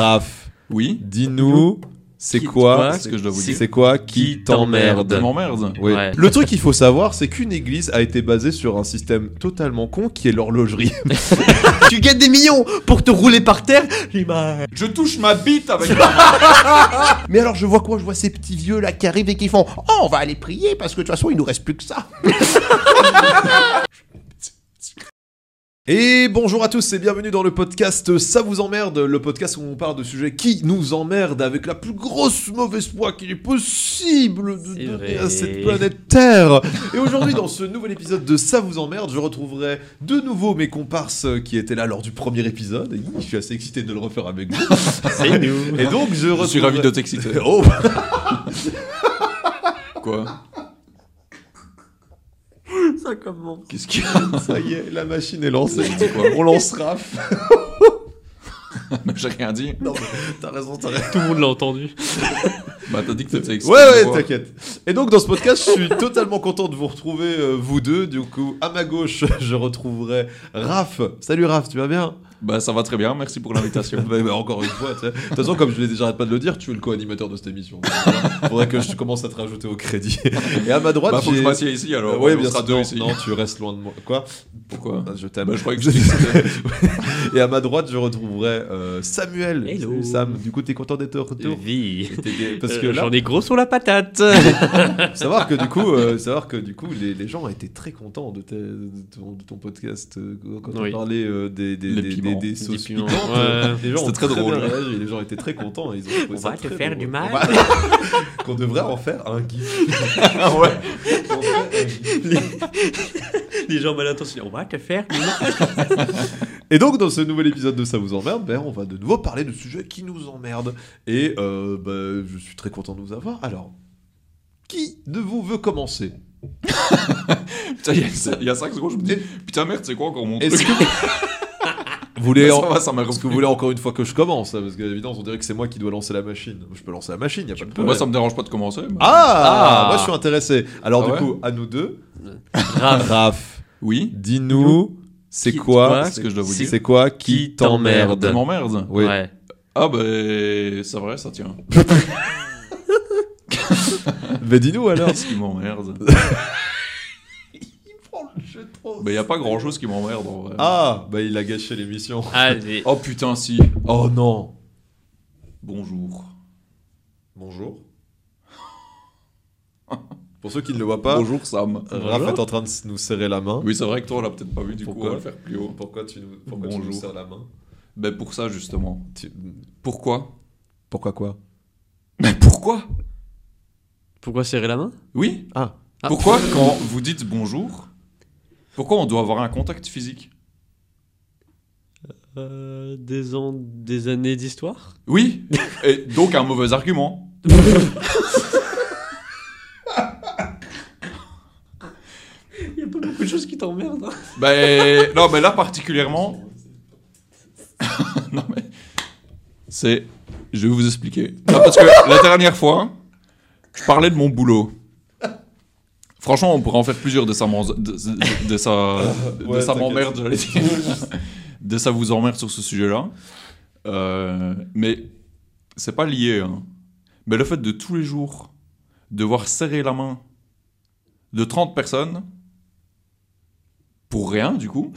Raph, Oui. dis-nous, c'est quoi, quoi Qu'est-ce que je dois vous dire c'est quoi qui t'emmerde m'emmerde. Oui. Ouais. Le truc qu'il faut savoir, c'est qu'une église a été basée sur un système totalement con qui est l'horlogerie. tu gagnes des millions pour te rouler par terre. Je touche ma bite avec Mais alors je vois quoi? Je vois ces petits vieux là qui arrivent et qui font Oh, on va aller prier parce que de toute façon il nous reste plus que ça. Et bonjour à tous et bienvenue dans le podcast Ça vous emmerde, le podcast où on parle de sujets qui nous emmerdent avec la plus grosse mauvaise foi qu'il est possible de C'est donner vrai. à cette planète Terre. Et aujourd'hui dans ce nouvel épisode de Ça vous emmerde, je retrouverai de nouveau mes comparses qui étaient là lors du premier épisode. Et je suis assez excité de le refaire avec vous. C'est nous. Et donc je, Je suis retrouverai- ravi de t'exciter. Oh Quoi? Ça commence. Qu'est-ce qu'il y a Ça y est, la machine est lancée. Quoi On lance Raph. J'ai rien dit. Non, mais t'as raison, t'as raison. Tout le monde l'a entendu. Bah t'as dit que t'étais Ouais, ouais, t'inquiète. Et donc, dans ce podcast, je suis totalement content de vous retrouver, euh, vous deux. Du coup, à ma gauche, je retrouverai Raph. Salut Raph, tu vas bien? Bah ça va très bien, merci pour l'invitation. Bah, bah, Encore une fois, tu sais. De toute façon, comme je l'ai déjà arrête pas de le dire, tu es le co-animateur de cette émission. Faudrait que je commence à te rajouter au crédit. Et à ma droite, Bah faut que je m'assieds ici alors. Euh, ouais, on bien sûr. Non, ici. non, tu restes loin de moi. Quoi? Pourquoi? Ah, Je t'aime. Bah je croyais que j'étais Et à ma droite, je retrouverai euh, Samuel. Hello. Salut, Sam, du coup, t'es content d'être de retour? T'es- Parce que là, J'en ai gros sur la patate. savoir que du coup, euh, savoir que du coup, les, les gens étaient très contents de, tes- de ton, de ton podcast euh, quand Oui. on parlait euh, des, des, Les des, piments. des, des Des sauces piments. piquantes. Ouais. Les gens C'était ont très très drôle. bien les gens étaient très contents. Ils ont trouvé On ça va te faire drôle. du mal. Va- Qu'on devrait en faire un gif. ouais. Gif. Les gens mal intentionnés. On va te faire. Et donc, dans ce nouvel épisode de Ça vous emmerde, ben, on va de nouveau parler de sujets qui nous emmerdent. Et euh, ben, je suis très content de vous avoir. Alors, qui de vous veut commencer? Putain, il y a- il y a 5 secondes, je me dis Putain merde, c'est quoi encore mon truc? vous voulez, en- ça que vous voulez encore une fois que je commence hein, Parce que évidemment, on dirait que c'est moi qui dois lancer la machine. Je peux lancer la machine, y a pas de problème. Moi ça me dérange pas de commencer. mais- Ah, Ah. Moi, je suis intéressé. Alors, Ah du ouais? coup, à nous deux. Raph, Oui. dis-nous, c'est Qui- quoi quoi Qu'est-ce que je dois vous dire C'est quoi qui Qui t'emmerde Tu m'emmerdes Oui. Ouais. Ah bah c'est vrai, ça tient. Mais dis-nous alors. Qu'est-ce qui m'emmerde? Bah y a pas grand chose qui m'emmerde en vrai. Ah, bah il a gâché l'émission. Allez. Oh putain si. Oh non. Bonjour. Bonjour. Pour ceux qui ne le voient pas, Bonjour Sam. Raph est en train de nous serrer la main. Oui c'est vrai que toi on l'a peut-être pas vu du coup Pourquoi on va le faire plus haut. Pourquoi tu nous, pourquoi tu nous Bonjour. serres la main Bah pour ça justement. Tu- Pourquoi? Pourquoi quoi? Mais pourquoi? Pourquoi serrer la main? Oui. Ah. Ah. Pourquoi? Quand vous dites bonjour Pourquoi on doit avoir un contact physique? Euh, Des ans, des années d'histoire? Oui. Et donc un mauvais argument. Il y a pas beaucoup de choses qui t'emmerdent. hein. Ben non, mais là particulièrement. non mais c'est, je vais vous expliquer. Non, parce que la dernière fois, je parlais de mon boulot. Franchement, on pourrait en faire plusieurs de ça, de, de- de ça, de ça m'emmerde, j'allais dire. de ça vous emmerde sur ce sujet-là. Euh, mais c'est pas lié. hein. Mais le fait de tous les jours devoir serrer la main de 30 personnes pour rien du coup,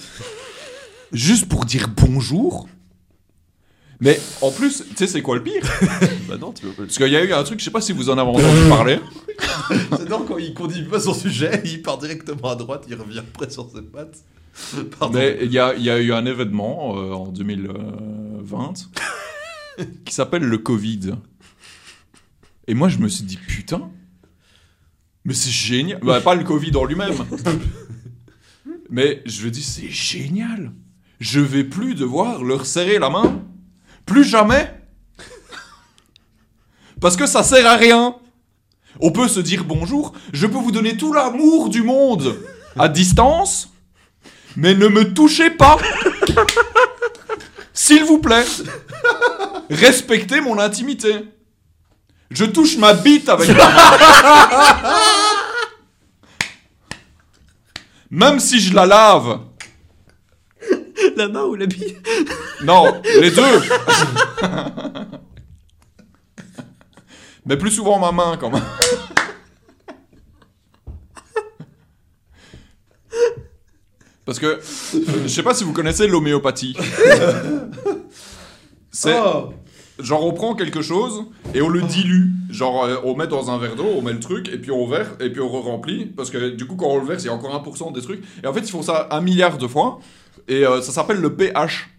juste pour dire bonjour. Mais en plus, tu sais c'est quoi le pire? Bah non, tu veux pas. Parce qu'il y a eu un truc, je sais pas si vous en avez entendu parler. J'adore quand il conduit pas son sujet, il part directement à droite, il revient après sur ses pattes. Pardon. Mais il y a, il y a eu un événement euh, en 2020 qui s'appelle le Covid. Et moi je me suis dit putain, mais c'est génial. Bah, pas le Covid en lui-même. Mais je me dis c'est génial. Je vais plus devoir leur serrer la main. Plus jamais. Parce que ça sert à rien. On peut se dire bonjour. Je peux vous donner tout l'amour du monde à distance. Mais ne me touchez pas. S'il vous plaît. Respectez mon intimité. Je touche ma bite avec ma. Même si je la lave. La main ou la bille? Non, les deux. Mais plus souvent ma main quand même. Parce que euh, je sais pas si vous connaissez l'homéopathie. C'est. Oh genre on prend quelque chose et on le dilue. Genre euh, on met dans un verre d'eau, on met le truc et puis on verse et puis on re-remplit parce que du coup quand on le verse il y a encore 1% des trucs. Et en fait ils font ça un milliard de fois et euh, ça s'appelle le pH.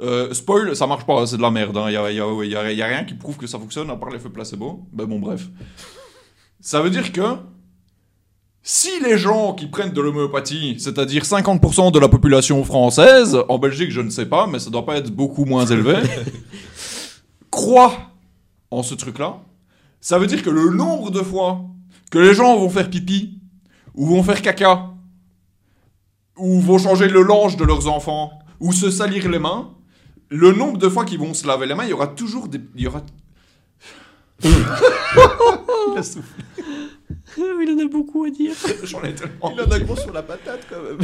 Euh, spoil, ça marche pas, c'est de la merde. Il hein. y, a, y, rien qui prouve que ça fonctionne à part l'effet placebo. Ben bon, bref. Ça veut dire que si les gens qui prennent de l'homéopathie, c'est-à-dire 50% de la population française, en Belgique je ne sais pas, mais ça doit pas être beaucoup moins élevé, croient en ce truc-là, ça veut dire que le nombre de fois que les gens vont faire pipi, ou vont faire caca, ou vont changer le linge de leurs enfants, ou se salir les mains, le nombre de fois qu'ils vont se laver les mains, il y aura toujours des... Il y aura... Il a soufflé. Il en a beaucoup à dire. J'en ai tellement... Il en a gros sur la patate quand même.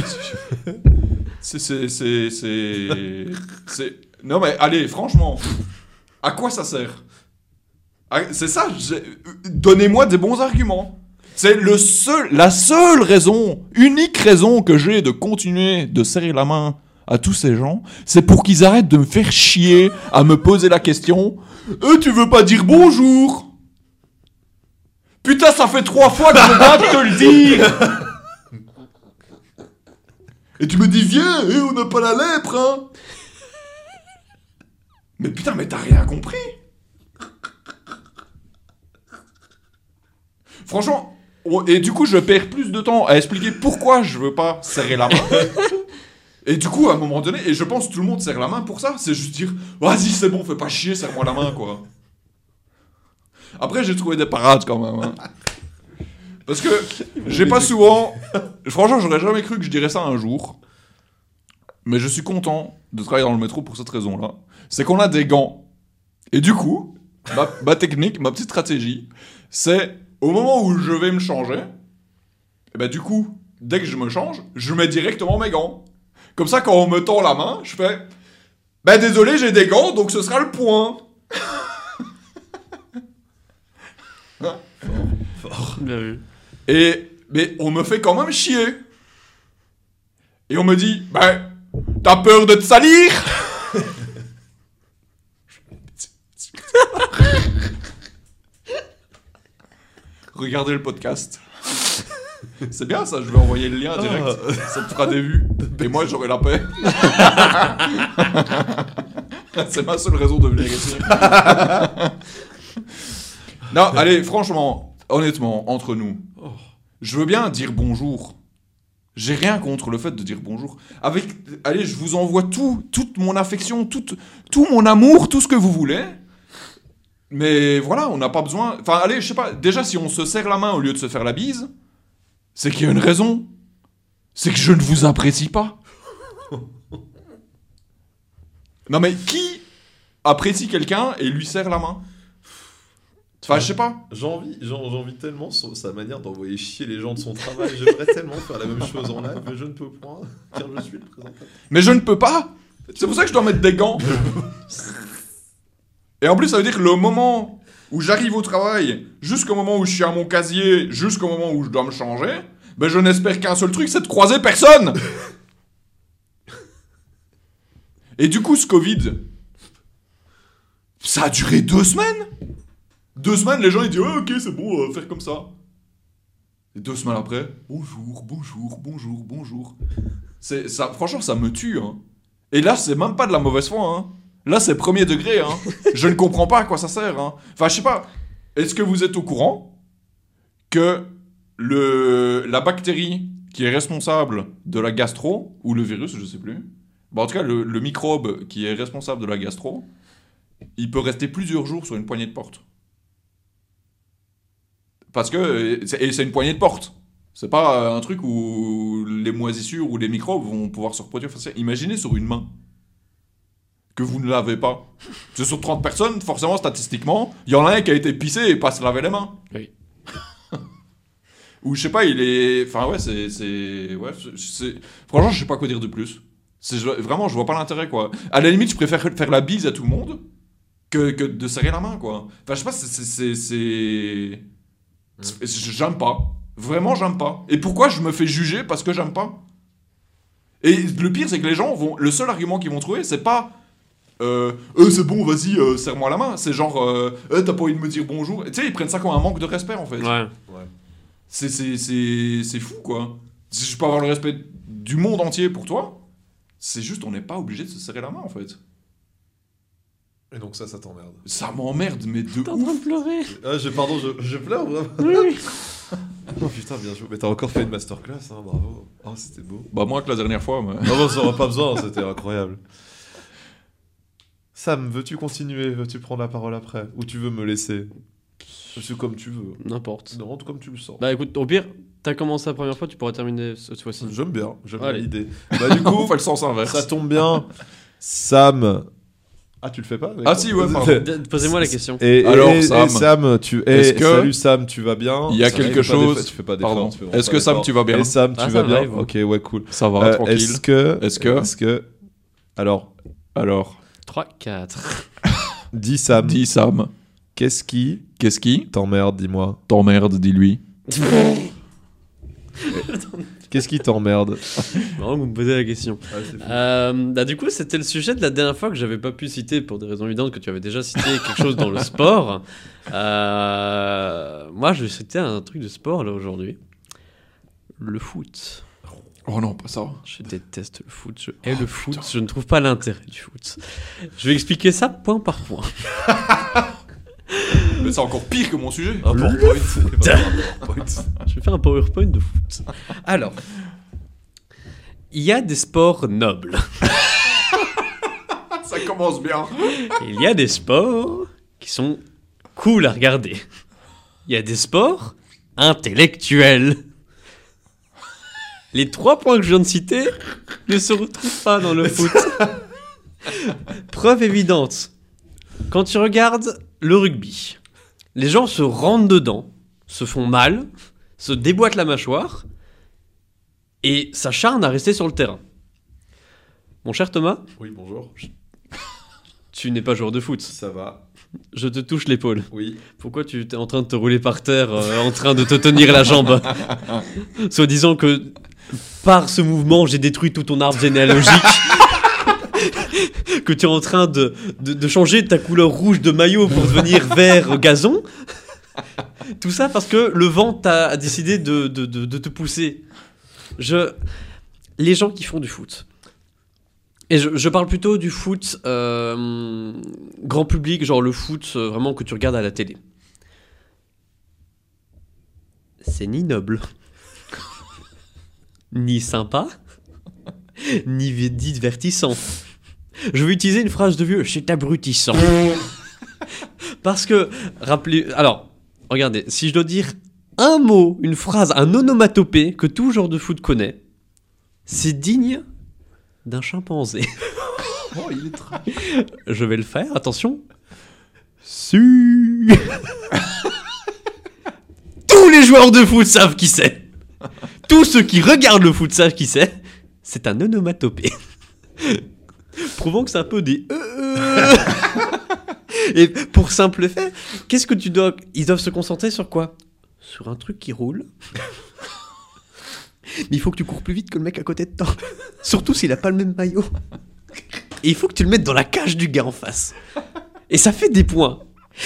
C'est... C'est... C'est... C'est... c'est- Non mais allez, franchement, à quoi ça sert? Ah, C'est ça, donnez-moi des bons arguments. C'est le seul, la seule raison, unique raison que j'ai de continuer de serrer la main à tous ces gens, c'est pour qu'ils arrêtent de me faire chier à me poser la question Euh, tu veux pas dire bonjour? Putain, ça fait trois fois que je dois te le dire. Et tu me dis, viens, eh, on n'a pas la lèpre, hein Mais putain, mais t'as rien compris Franchement, et du coup, je perds plus de temps à expliquer pourquoi je veux pas serrer la main. Et du coup, à un moment donné, et je pense que tout le monde serre la main pour ça, c'est juste dire, vas-y, c'est bon, fais pas chier, serre-moi la main, quoi. Après, j'ai trouvé des parades quand même. hein. Parce que j'ai pas souvent. Franchement, j'aurais jamais cru que je dirais ça un jour. Mais je suis content de travailler dans le métro pour cette raison-là. C'est qu'on a des gants. Et du coup, ma, ma technique, ma petite stratégie, c'est au moment où je vais me changer, et ben du coup, dès que je me change, je mets directement mes gants. Comme ça, quand on me tend la main, je fais Ben désolé, j'ai des gants, donc ce sera le point. Bien vu. Et mais on me fait quand même chier. Et on me dit, ben, t'as peur de te salir? Regardez le podcast. C'est bien ça, je vais envoyer le lien direct. Ça te fera des vues. Et moi, j'aurai la paix. C'est ma seule raison de venir ici. non, allez, franchement, honnêtement, entre nous, je veux bien dire bonjour. J'ai rien contre le fait de dire bonjour. Avec, allez, je vous envoie tout, toute mon affection, tout, tout mon amour, tout ce que vous voulez. Mais voilà, on n'a pas besoin. Enfin, allez, je sais pas. Déjà, si on se serre la main au lieu de se faire la bise, c'est qu'il y a une raison. C'est que je ne vous apprécie pas. Non, mais qui apprécie quelqu'un et lui serre la main? Enfin, je sais pas. J'ai envie, j'ai j'ai envie tellement sa manière d'envoyer chier les gens de son travail. J'aimerais tellement faire la même chose en live, mais je ne peux point, car je suis le présentateur. Mais je ne peux pas C'est pour ça que je dois mettre des gants. Et en plus, ça veut dire que le moment où j'arrive au travail, jusqu'au moment où je suis à mon casier, jusqu'au moment où je dois me changer, ben je n'espère qu'un seul truc, c'est de croiser personne Et du coup, ce Covid, ça a duré deux semaines Deux semaines, les gens ils disent Ouais, ok, c'est bon, on va faire comme ça. Et deux semaines après, bonjour, bonjour, bonjour, bonjour. C'est, ça, franchement, ça me tue. Hein. Et là, c'est même pas de la mauvaise foi. Hein. Là, c'est premier degré. Hein. Je ne comprends pas à quoi ça sert. Hein. Enfin, je sais pas. Est-ce que vous êtes au courant que le, la bactérie qui est responsable de la gastro, ou le virus, je sais plus, Bon, en tout cas, le, le microbe qui est responsable de la gastro, il peut rester plusieurs jours sur une poignée de porte. Parce que. c'est- une poignée de porte. C'est pas euh, un truc où les moisissures ou les microbes vont pouvoir se reproduire facilement. Imaginez sur une main que vous ne lavez pas. C'est sur 30 personnes, forcément, statistiquement, il y en a un qui a été pissé et pas se laver les mains. Oui. Ou je sais pas, il est. Enfin, ouais, c'est. Ouais, Franchement, je sais pas quoi dire de plus. Vraiment, je vois pas l'intérêt, quoi. À la limite, je préfère faire la bise à tout le monde que, que de serrer la main, quoi. Enfin, je sais pas, c'est- c'est. c'est- c'est- c'est- J'aime pas. Vraiment, j'aime pas. Et pourquoi je me fais juger parce que j'aime pas? Et le pire, c'est que les gens vont. Le seul argument qu'ils vont trouver, c'est pas. Euh, Euh, c'est bon, vas-y, euh, serre-moi la main. C'est genre, euh, Euh, t'as pas envie de me dire bonjour. Tu sais, ils prennent ça comme un manque de respect en fait. Ouais. C'est- C'est c'est- c'est fou quoi. Si je peux avoir le respect du monde entier pour toi, c'est juste, on n'est pas obligé de se serrer la main en fait. Et donc ça, ça t'emmerde. Ça m'emmerde, mais de T'es en train de pleurer. Ah, je, pardon, je, je pleure vraiment. Oui, oui. Oh putain, bien joué. Mais t'as encore fait une masterclass, hein, bravo. Oh, c'était beau. Bah, moins que la dernière fois, mais. Non, bon, ça aura pas besoin, c'était incroyable. Sam, veux-tu continuer? Veux-tu prendre la parole après? Ou tu veux me laisser? C'est comme tu veux. N'importe. Non, comme tu le sens. Bah écoute, au pire, t'as commencé la première fois, tu pourras terminer cette fois-ci. J'aime bien, j'aime bien l'idée. Bah, du coup, on fait le sens inverse. ça tombe bien. Sam. Ah, tu le fais pas Ah, si, ouais, pardon. Posez-moi la question. Et, et- Alors, et Sam. Sam, tu es. Est-ce que- Salut Sam, tu vas bien Il y a Ça quelque chose- Tu fais pas Pardon. Est-ce que Sam, tu vas bien Et Sam, tu Ah, vas bien va, Ok, ouais, cool. Ça va, Euh, tranquille. Est-ce que. Est-ce que- Est-ce que. Alors, Alors, 3, 4. dis Sam, dis Sam, qu'est-ce qui qu'est-ce qui t'emmerde, dis-moi? t'emmerde, dis-lui. Qu'est-ce qui t'emmerde Marrant que vous me posez la question. Euh, bah, du coup, c'était le sujet de la dernière fois que j'avais pas pu citer pour des raisons évidentes que tu avais déjà cité quelque chose dans le sport. Euh, moi, je vais citer un truc de sport là aujourd'hui. Le foot. Oh non, pas ça. Je déteste le foot. Je hais le foot. Je ne trouve pas l'intérêt du foot. Je vais expliquer ça point par point. Mais c'est encore pire que mon sujet. Un PowerPoint, c'est pas un PowerPoint. Je vais faire un PowerPoint de foot. Alors, il y a des sports nobles. Ça commence bien. Il y a des sports qui sont cool à regarder. Il y a des sports intellectuels. Les trois points que je viens de citer ne se retrouvent pas dans le foot. Preuve évidente. Quand tu regardes le rugby, les gens se rendent dedans, se font mal, se déboîtent la mâchoire et s'acharnent à rester sur le terrain. Mon cher Thomas, Oui, bonjour. tu n'es pas joueur de foot. Ça va Je te touche l'épaule. Oui. Pourquoi tu es en train de te rouler par terre, euh, en train de te tenir la jambe? Soit disant que par ce mouvement, j'ai détruit tout ton arbre généalogique. que tu es en train de, de, de changer ta couleur rouge de maillot pour devenir vert gazon. Tout ça parce que le vent t'a décidé de, de, de, te pousser. Je... Les gens qui font du foot. Et je, je parle plutôt du foot euh, grand public, genre le foot euh, vraiment que tu regardes à la télé. C'est ni noble, ni sympa, ni divertissant. Je vais utiliser une phrase de vieux, c'est abrutissant. Parce que, rappelez, alors, regardez, si je dois dire un mot, une phrase, un onomatopée que tout genre de foot connaît, c'est digne d'un chimpanzé. Oh, il est très. Je vais le faire, attention. Su. Tous les joueurs de foot savent qui c'est. Tous ceux qui regardent le foot savent qui c'est. C'est un onomatopée. Prouvant que c'est un peu des. euh, euh. Et pour simple fait, qu'est-ce que tu dois. Ils doivent se concentrer sur quoi? Sur un truc qui roule. Mais il faut que tu cours plus vite que le mec à côté de toi. Surtout s'il a pas le même maillot. Et il faut que tu le mettes dans la cage du gars en face. Et ça fait des points.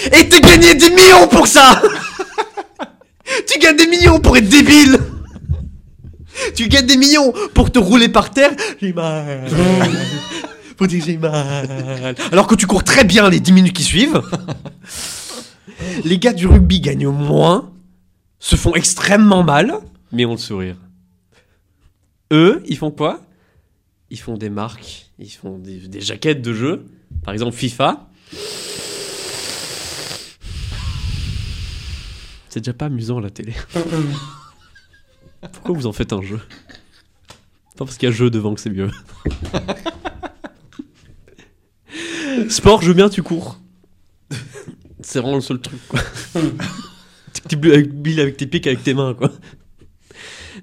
Et t'es gagné des millions pour ça Tu gagnes des millions pour être débile Tu gagnes des millions pour te rouler par terre. J'ai mal. Faut dire que j'ai mal. Alors que tu cours très bien les 10 minutes qui suivent. Les gars du rugby gagnent moins, se font extrêmement mal, mais ont le sourire. Eux, ils font quoi? Ils font des marques, ils font des, des jaquettes de jeu. Par exemple, FIFA. C'est déjà pas amusant la télé. Pourquoi vous en faites un jeu? Pas parce qu'il y a jeu devant que c'est mieux. Sport, je veux bien, tu cours. C'est vraiment le seul truc, quoi. Tu bill avec tes pieds qu'avec tes mains, quoi.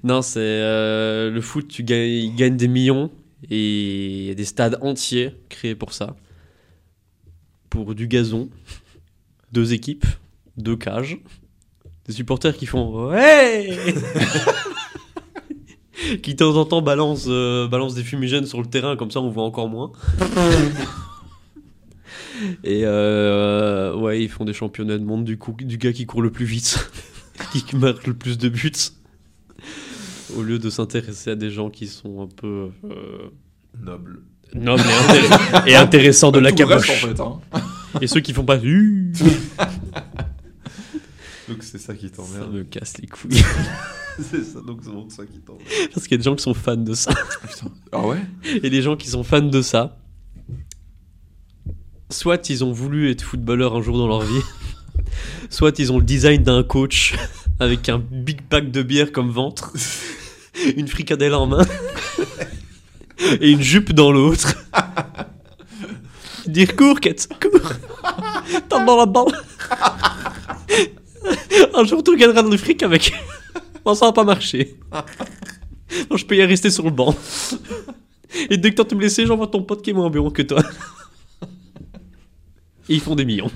Non, c'est euh, le foot, tu gagnes, gagne des millions et il y a des stades entiers créés pour ça. pour du gazon, deux équipes, deux cages, des supporters qui font ouais, qui de temps en temps balancent, euh, balancent des fumigènes sur le terrain comme ça on voit encore moins. Et euh, ouais, ils font des championnats de monde du coup du gars qui court le plus vite, qui marque le plus de buts, au lieu de s'intéresser à des gens qui sont un peu euh, Noble. nobles et, intéress- et intéressants de la caboche. en fait, hein. Et ceux qui font pas Donc c'est ça qui ça t'emmerde. me casse les couilles. c'est ça, donc c'est ça qui t'emmerde. Parce qu'il y a des gens qui sont fans de ça. Ah ouais? Et les gens qui sont fans de ça, soit ils ont voulu être footballeurs un jour dans leur vie, soit ils ont le design d'un coach avec un big pack de bière comme ventre, une fricadelle en main et une jupe dans l'autre. Dire cours, Kate, cours. Tape dans la balle. Un jour, tu gagneras le fric avec. Bon, ça va pas marcher. Je peux y rester sur le banc. Et dès que t'as me laisser, j'envoie ton pote qui est moins bon que toi. Et ils font des millions.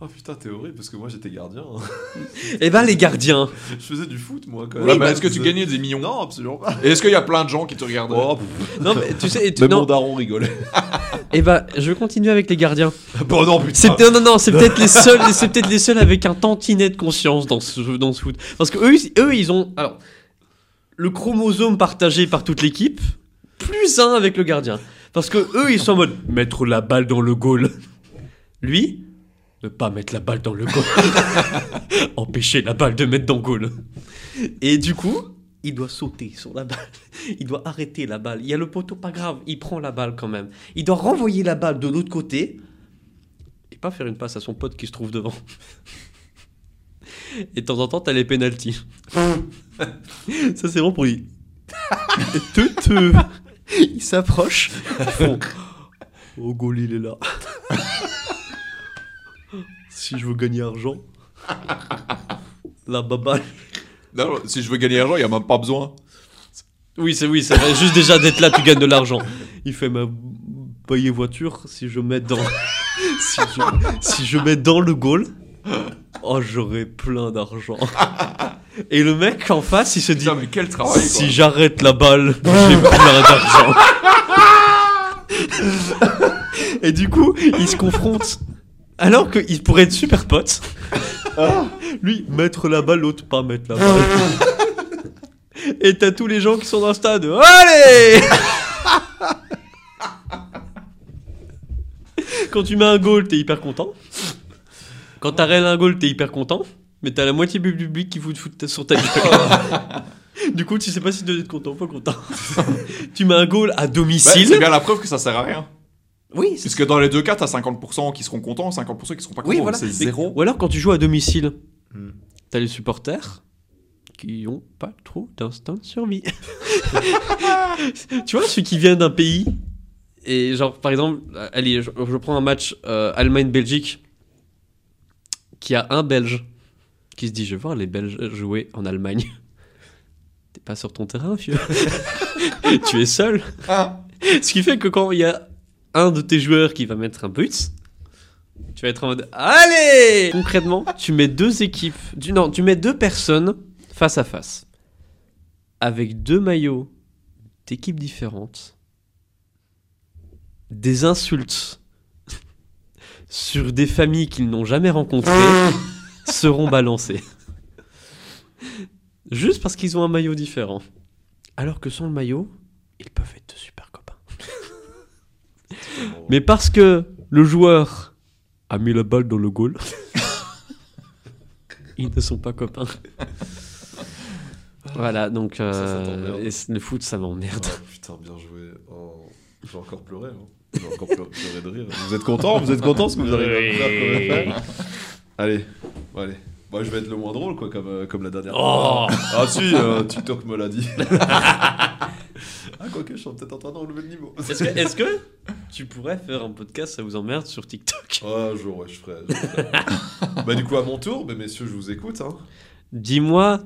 Oh putain, t'es horrible parce que moi j'étais gardien. hein. Eh ben, les gardiens. Je faisais du foot moi quand Ouais, même. mais est-ce que tu gagnais des millions Non, absolument pas. Et est-ce qu'il y a plein de gens qui te regardent Oh, Non, mais tu sais, et tu- même non. mon daron rigolait. Eh ben, je vais continuer avec les gardiens. bon non putain. C'est non, non, non, c'est peut-être les seuls, c'est peut-être les seuls avec un tantinet de conscience dans ce jeu, dans ce foot. Parce que eux, eux, ils ont, alors, le chromosome partagé par toute l'équipe, plus un avec le gardien. Parce que eux, ils sont en mode mettre la balle dans le goal. Lui, ne pas mettre la balle dans le goal. Empêcher la balle de mettre dans le goal. Et du coup, il doit sauter sur la balle. Il doit arrêter la balle. Il y a le poteau, pas grave, il prend la balle quand même. Il doit renvoyer la balle de l'autre côté et pas faire une passe à son pote qui se trouve devant. Et de temps en temps, t'as les pénalties. Ça, c'est bon pour lui. Te, te. Il s'approche. Ils font, Oh, goal, il est là. si je veux gagner argent, la baballe. Non, non, si je veux gagner argent, il n'y a même pas besoin. Oui, c'est oui. Juste déjà d'être là, tu gagnes de l'argent. Il fait ma payer voiture si je mets dans si je, si je mets dans le goal. Oh, j'aurai plein d'argent. Et le mec en face, il se dit Putain, mais quel travail si quoi. j'arrête la balle, j'ai plein d'argent. Et du coup, il se confronte. Alors qu'il pourrait être super pote. Lui, mettre la balle, l'autre pas mettre la balle. Et t'as tous les gens qui sont dans le stade. Allez Quand tu mets un goal, t'es hyper content. Quand t'arrêtes un goal, t'es hyper content. Mais t'as la moitié du public qui fout de foot sur ta gueule. du coup, tu sais pas si tu dois être content ou pas content. tu mets un goal à Bah, domicile. c'est bien la preuve que ça sert à rien. oui, c'est Puisque dans les deux cas, t'as 50% qui seront contents, 50% qui seront pas contents. Oui, voilà. C'est zéro. Ou alors quand tu joues à domicile, Hmm. t'as les supporters qui ont pas trop d'instinct de survie. tu vois, ceux qui viennent d'un pays et genre par exemple, euh, allez, je, je prends un match euh, Allemagne-Belgique qui a un Belge qui se dit je vais voir les Belges jouer en Allemagne. T'es pas sur ton terrain, vieux. tu es seul. Ah. Ce qui fait que quand il y a un de tes joueurs qui va mettre un but, tu vas être en mode Allez Concrètement, tu mets deux équipes, non, tu mets deux personnes face à face, avec deux maillots d'équipes différentes, des insultes sur des familles qu'ils n'ont jamais rencontrées seront balancées. Juste parce qu'ils ont un maillot différent. Alors que sans le maillot, ils peuvent être de super copains. Mais parce que le joueur a mis la balle dans le goal, ils ne sont pas copains. Voilà, donc Ça, ça euh, t'emmerde. et c- le foot, ça m'emmerde. Oh, putain, bien joué. Oh, J'ai encore pleuré. Hein. J'ai encore pleuré, pleuré de rire. Vous êtes content Vous êtes content ce que vous arrivez à faire Allez, bon, allez. Moi, je vais être le moins drôle, quoi, comme, euh, comme la dernière Oh fois. Ah si, euh, TikTok me l'a dit. ah, quoique, je suis peut-être en train d'enlever le niveau. Est-ce que, est-ce que tu pourrais faire un podcast, ça vous emmerde, sur TikTok? Ah, un jour, ouais, je ferai. je ferai. bah, du coup, à mon tour, mais messieurs, je vous écoute. Hein. Dis-moi,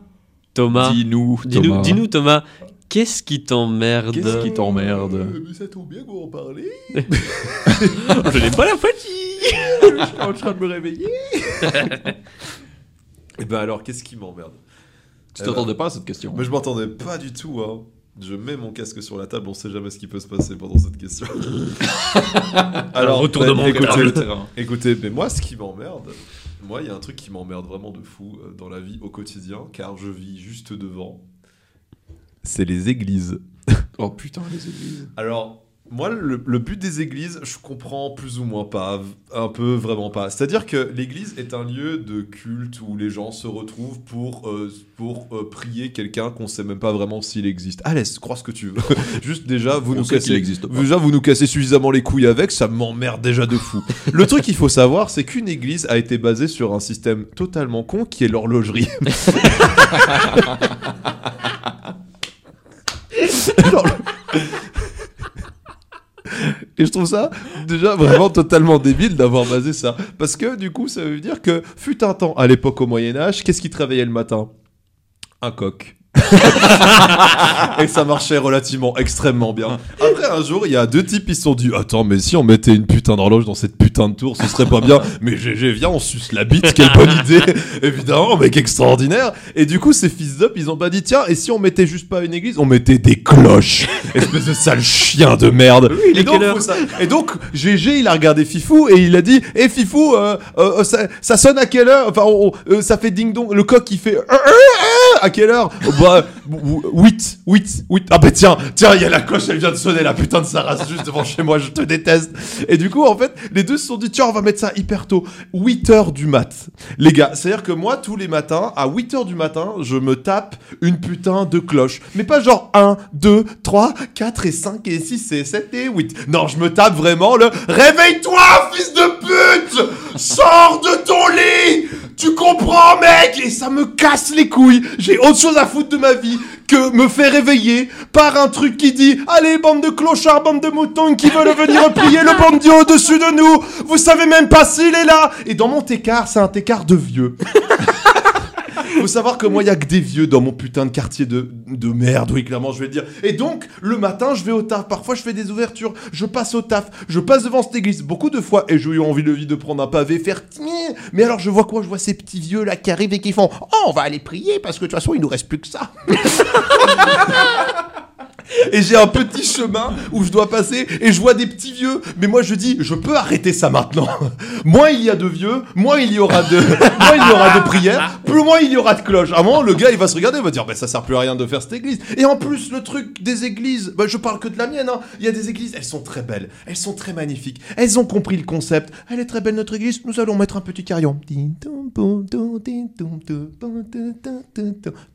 Thomas. Dis-nous, Dis-nous, Thomas. dis-nous, Thomas, Qu'est-ce qui t'emmerde Qu'est-ce qui t'emmerde Euh, Mais ça tombe bien que vous en parlez. Je n'ai pas la fatigue Je suis en train de me réveiller. Et ben alors, qu'est-ce qui m'emmerde Tu t'attendais pas à cette question Mais je m'entendais pas du tout. Hein. Je mets mon casque sur la table, on sait jamais ce qui peut se passer pendant cette question. alors, retournement de écoutez, le terrain. Écoutez, mais moi, ce qui m'emmerde, moi, il y a un truc qui m'emmerde vraiment de fou euh, dans la vie au quotidien, car je vis juste devant. C'est les églises. Oh putain, les églises. Alors, moi, le, le but des églises, je comprends plus ou moins pas, un peu vraiment pas. C'est-à-dire que l'église est un lieu de culte où les gens se retrouvent pour, euh, pour euh, prier quelqu'un qu'on sait même pas vraiment s'il existe. Allez, crois ce que tu veux. Juste déjà, vous On nous cassez, existe déjà, vous nous cassez suffisamment les couilles avec, ça m'emmerde déjà de fou. Le truc qu'il faut savoir, c'est qu'une église a été basée sur un système totalement con qui est l'horlogerie. Et je trouve ça déjà vraiment totalement débile d'avoir basé ça. Parce que du coup, ça veut dire que fut un temps, à l'époque au Moyen-Âge, qu'est-ce qui travaillait le matin? Un coq. et ça marchait relativement extrêmement bien. Après, un jour, il y a deux types qui se sont dit Attends, mais si on mettait une putain d'horloge dans cette putain de tour, ce serait pas bien. Mais GG, viens, on suce la bite, quelle bonne idée Évidemment, mec extraordinaire. Et du coup, ces fils d'up, ils ont pas dit Tiens, et si on mettait juste pas une église, on mettait des cloches Espèce de sale chien de merde est et, donc, ça- et donc, GG, il a regardé Fifou et il a dit Eh Fifou, euh, euh, ça, ça sonne à quelle heure? Enfin, on- euh, ça fait ding dong. Le coq, il fait À quelle heure Oh, Bah, 8, 8, 8. Ah, bah tiens, tiens, il y a la cloche, elle vient de sonner, la putain de sa juste devant chez moi, je te déteste. Et du coup, en fait, les deux se sont dit Tiens, on va mettre ça hyper tôt. 8 heures du mat. Les gars, c'est-à-dire que moi, tous les matins, à 8 heures du matin, je me tape une putain de cloche. Mais pas genre 1, 2, 3, 4 et 5 et 6 et 7 et 8. Non, je me tape vraiment le Réveille-toi, fils de pute Sors de ton lit Tu comprends, mec? Et ça me casse les couilles. J'ai autre chose à foutre de ma vie que me faire réveiller par un truc qui dit Allez, bande de clochards, bande de moutons qui veulent venir prier le bon Dieu au-dessus de nous Vous savez même pas s'il est là Et dans mon técart, c'est un técart de vieux. Faut savoir que moi, il y a que des vieux dans mon putain de quartier de, de merde, oui, clairement, je vais dire. Et donc, le matin, je vais au taf. Parfois, je fais des ouvertures. Je passe au taf. Je passe devant cette église beaucoup de fois et j'ai eu envie de de prendre un pavé, faire. Mais alors, je vois quoi? Je vois ces petits vieux là qui arrivent et qui font Oh, on va aller prier parce que de toute façon, il nous reste plus que ça. Et j'ai un petit chemin où je dois passer et je vois des petits vieux. Mais moi je dis, je peux arrêter ça maintenant. Moins il y a de vieux, moins il y aura de, moins il y aura de prières, plus moins il y aura de cloches. À un moment, le gars il va se regarder, il va dire, bah ça sert plus à rien de faire cette église. Et en plus, le truc des églises, bah je parle que de la mienne. Hein. Il y a des églises, elles sont très belles, elles sont très magnifiques. Elles ont compris le concept. Elle est très belle notre église. Nous allons mettre un petit carillon.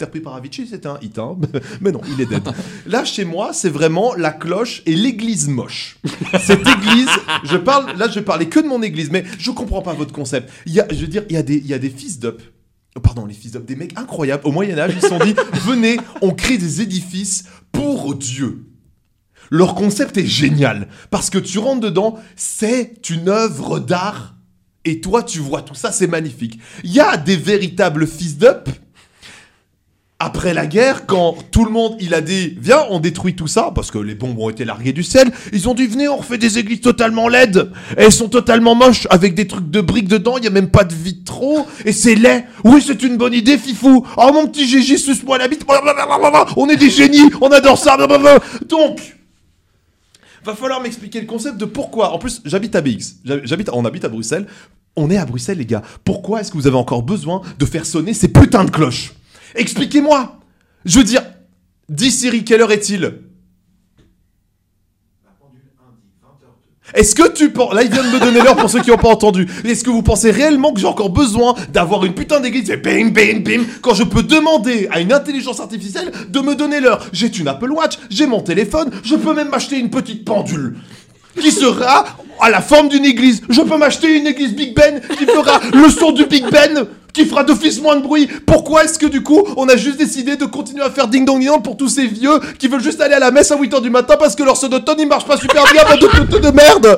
Repris par Avicii, c'était un hit, hein mais non, il est dead. Là, chez moi, c'est vraiment la cloche et l'église moche. Cette église, je parle, là, je parler que de mon église, mais je comprends pas votre concept. Il y a, je veux dire, il y a des, il y a des fils d'up. oh, Pardon, les fils d'up, des mecs incroyables. Au Moyen-Âge, ils se sont dit, venez, on crée des édifices pour Dieu. Leur concept est génial, parce que tu rentres dedans, c'est une œuvre d'art, et toi, tu vois tout ça, c'est magnifique. Il y a des véritables fils d'up, après la guerre, quand tout le monde, il a dit, viens, on détruit tout ça, parce que les bombes ont été larguées du ciel, ils ont dit, venez, on refait des églises totalement laides. Elles sont totalement moches, avec des trucs de briques dedans, il y a même pas de vitraux, et c'est laid. Oui, c'est une bonne idée, fifou. Oh, mon petit Gégé, suce-moi la bite. On est des génies, on adore ça. Donc, va falloir m'expliquer le concept de pourquoi. En plus, j'habite à BX. J'habite, on habite à Bruxelles. On est à Bruxelles, les gars. Pourquoi est-ce que vous avez encore besoin de faire sonner ces putains de cloches? Expliquez-moi Je veux dire, dis Siri, quelle heure est-il? Est-ce que tu penses... Là, il vient de me donner l'heure pour ceux qui n'ont pas entendu. Est-ce que vous pensez réellement que j'ai encore besoin d'avoir une putain d'église? Et bim, bim, bim, quand je peux demander à une intelligence artificielle de me donner l'heure. J'ai une Apple Watch, j'ai mon téléphone, je peux même m'acheter une petite pendule qui sera à la forme d'une église. Je peux m'acheter une église Big Ben qui fera le son du Big Ben, qui fera d'office moins de bruit. Pourquoi est-ce que du coup, on a juste décidé de continuer à faire ding dong ding pour tous ces vieux qui veulent juste aller à la messe à 8h du matin parce que leur sonotone il marche pas super bien, bande de putes de merde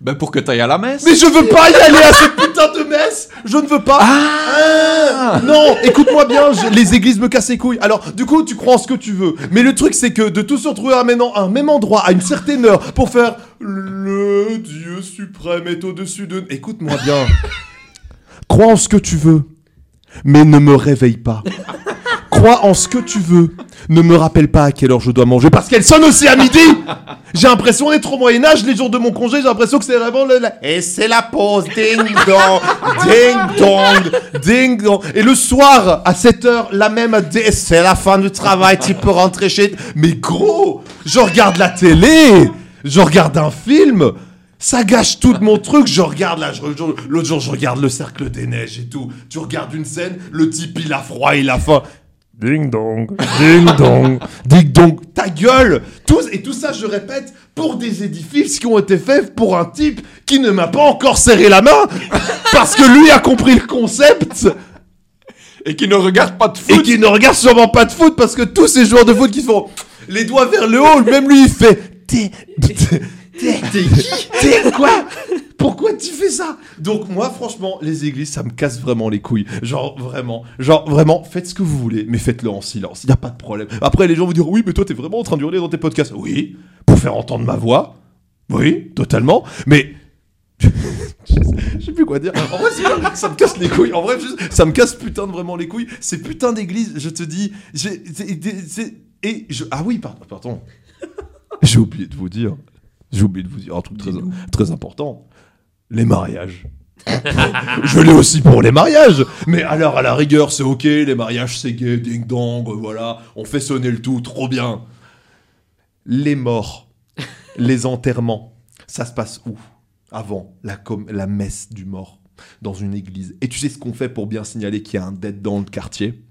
Ben pour que t'ailles à la messe. Mais je veux pas y aller à cette putain de messe Je ne veux pas Ah Non, écoute-moi bien, je- les églises me cassent les couilles. Alors, du coup, tu crois en ce que tu veux. Mais le truc, c'est que de tous se retrouver à un même, à un même endroit, à une certaine heure, pour faire Le Dieu suprême est au-dessus de... Écoute-moi bien. Crois en ce que tu veux, mais ne me réveille pas. Crois en ce que tu veux. Ne me rappelle pas à quelle heure je dois manger parce qu'elle sonne aussi à midi. J'ai l'impression d'être au Moyen Âge les jours de mon congé. J'ai l'impression que c'est vraiment le. Et c'est la pause. Ding dong, ding dong, ding dong. Et le soir à 7 heures, la même. C'est la fin du travail. Tu peux rentrer chez. Mais gros, je regarde la télé. Je regarde un film. Ça gâche tout mon truc. Je regarde là, l'autre jour, je regarde le cercle des neiges et tout. Tu regardes une scène, le type il a froid, il a faim. Ding dong, ding dong, ding dong. Ta gueule Tous, Et tout ça, je répète, pour des édifices qui ont été faits pour un type qui ne m'a pas encore serré la main parce que lui a compris le concept Et qui ne regarde pas de et foot. qui ne regarde sûrement pas de foot parce que tous ces joueurs de foot qui font les doigts vers le haut, même lui il fait T'es. Qui? T'es quoi? Pourquoi tu fais ça? Donc moi franchement les églises ça me casse vraiment les couilles. Genre vraiment, genre vraiment faites ce que vous voulez mais faites-le en silence. Il y a pas de problème. Après les gens vont dire oui mais toi t'es vraiment en train de hurler dans tes podcasts. Oui, pour faire entendre ma voix. Oui, totalement. Mais je sais plus quoi dire. En vrai, ça me casse les couilles. En vrai, ça me casse putain de vraiment les couilles. Ces putains d'églises, je te dis. Et je. Ah oui, pardon. pardon. J'ai oublié de vous dire. J'ai oublié de vous dire un truc très, important. Les mariages. je l'ai aussi pour les mariages. Mais alors, à la rigueur, c'est ok. Les mariages, c'est gay, ding dong, voilà. On fait sonner le tout, trop bien. Les morts, les enterrements, ça se passe où? Avant la, com- la messe du mort, dans une église. Et tu sais ce qu'on fait pour bien signaler qu'il y a un dead dans le quartier?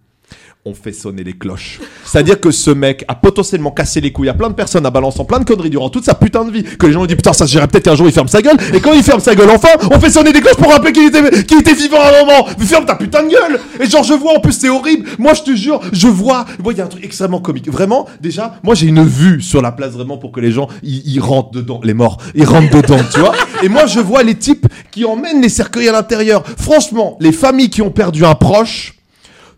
On fait sonner les cloches. C'est-à-dire que ce mec a potentiellement cassé les couilles à plein de personnes en balançant plein de conneries durant toute sa putain de vie. Que les gens ont dit putain ça se peut-être qu'un jour il ferme sa gueule. Et quand il ferme sa gueule enfin, on fait sonner des cloches pour rappeler qu'il était, qu'il était vivant à un moment. Ferme ta putain de gueule Et genre je vois en plus c'est horrible. Moi je te jure, je vois. Moi il y a un truc extrêmement comique. Vraiment, déjà, moi j'ai une vue sur la place vraiment pour que les gens ils rentrent dedans. Les morts, ils rentrent dedans, tu vois. Et moi je vois les types qui emmènent les cercueils à l'intérieur. Franchement, les familles qui ont perdu un proche,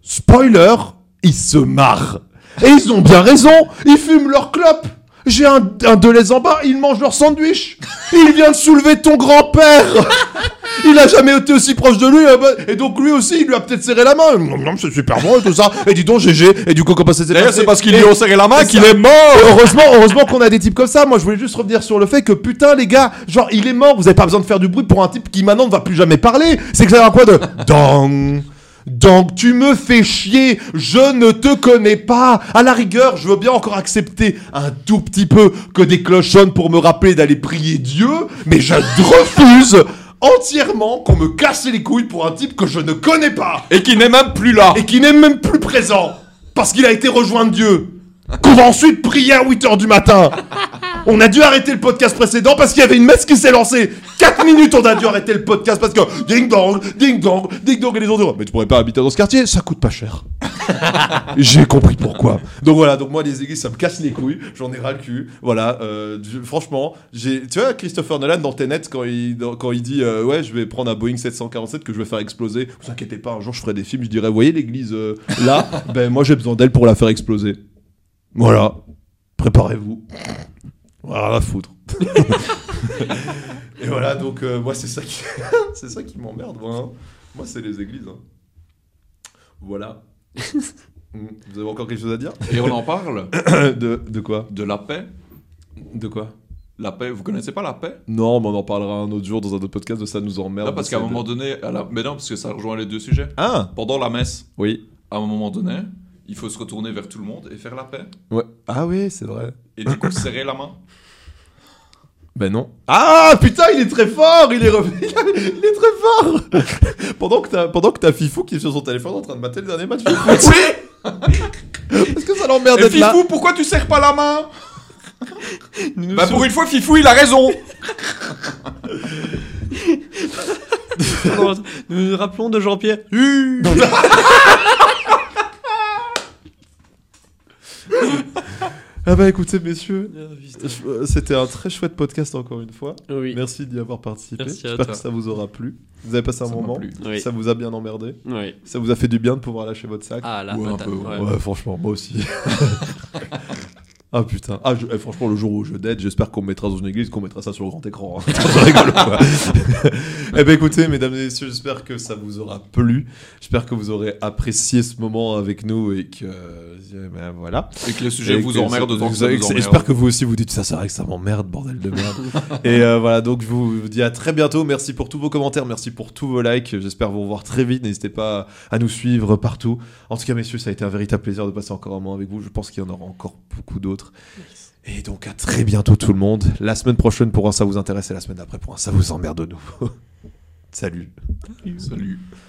spoiler, ils se marrent. Et ils ont bien raison, ils fument leur clope. J'ai un, un Deleuze en bas, ils mangent leur sandwich. Il vient de soulever ton grand-père. Il a jamais été aussi proche de lui. euh, bah, Et donc lui aussi, il lui a peut-être serré la main. Non, c'est super bon et tout ça. Et dis donc, GG. Et du coup, comment ça s'est D'ailleurs, c'est parce qu'ils lui ont serré la main qu'il est mort. Heureusement, heureusement qu'on a des types comme ça. Moi, je voulais juste revenir sur le fait que putain, les gars, genre, il est mort. Vous avez pas besoin de faire du bruit pour un type qui maintenant ne va plus jamais parler. C'est que ça a quoi de dong. Donc tu me fais chier, je ne te connais pas. À la rigueur, je veux bien encore accepter un tout petit peu que des cloches sonnent pour me rappeler d'aller prier Dieu, mais je refuse entièrement qu'on me casse les couilles pour un type que je ne connais pas Et qui n'est même plus là. et qui n'est même plus présent parce qu'il a été rejoint Dieu. Qu'on va ensuite prier à 8h du matin. On a dû arrêter le podcast précédent parce qu'il y avait une messe qui s'est lancée. 4 minutes, on a dû arrêter le podcast parce que ding dong, ding dong, ding dong et les autres. Mais tu pourrais pas habiter dans ce quartier, ça coûte pas cher. J'ai compris pourquoi. Donc voilà, donc moi les églises ça me casse les couilles, j'en ai ras le cul. Voilà, euh, je- franchement, j'ai, tu vois Christopher Nolan dans Tenet quand il dans- quand il dit euh, ouais je vais prendre un Boeing 747 que je vais faire exploser. Vous inquiétez pas, un jour je ferai des films, je dirais voyez l'église euh, là, ben moi j'ai besoin d'elle pour la faire exploser. Voilà, préparez-vous. Voilà, à foutre. Et voilà, donc euh, moi c'est ça qui c'est ça qui m'emmerde moi. hein. Moi c'est les églises. hein. Voilà. Mm. Vous avez encore quelque chose à dire? Et on en parle de, de quoi? De la paix. De quoi? La paix, vous connaissez pas la paix? Non, mais on en parlera un autre jour dans un autre podcast de ça nous emmerde. Là, parce qu'à un moment donné, à la... mais non, parce que ça rejoint les deux sujets. Ah Pendant la messe, Oui. à un moment donné, il faut se retourner vers tout le monde et faire la paix. Ouais. Ah oui, c'est vrai. Et du coup, serrer la main. Ben non. Ah putain, il est très fort, il est revenu, il est très fort. pendant que t'as pendant que t'as Fifou qui est sur son téléphone en train de mater le dernier match. Oui Est-ce que ça l'emmerde Et d'être là Fifou, pourquoi tu serres pas la main? Bah pour une fois, Fifou, il a raison Nous nous rappelons de Jean-Pierre. Ah bah écoutez, messieurs, je- c'était un très chouette podcast encore une fois. Oui. Merci d'y avoir participé. J'espère que ça vous aura plu. Vous avez passé un Ça moment. Oui. Ça vous a bien emmerdé. Oui. Ça vous a fait du bien de pouvoir lâcher votre sac. Ah, Ouais, un peu, ouais. Ouais, franchement, moi aussi. ah putain. Ah, je- eh, franchement, le jour où je date, j'espère qu'on me mettra dans une église, qu'on mettra ça sur le grand écran. hein. je rigole pas. eh ben écoutez, mesdames et messieurs, j'espère que ça vous aura plu. J'espère que vous aurez apprécié ce moment avec nous et que. euh, ben, voilà. Et que le sujet Et vous emmerde autant que ça. J'espère que vous aussi vous dites ça, c'est vrai que ça m'emmerde, bordel de merde. et euh, voilà, donc je vous dis à très bientôt. Merci pour tous vos commentaires, merci pour tous vos likes. J'espère vous revoir très vite. N'hésitez pas à nous suivre partout. En tout cas, messieurs, ça a été un véritable plaisir de passer encore un moment avec vous. Je pense qu'il y en aura encore beaucoup d'autres. Et donc à très bientôt tout le monde. La semaine prochaine pour un ça vous intéresse et la semaine d'après pour un ça vous emmerde de nouveau. Salut. Salut.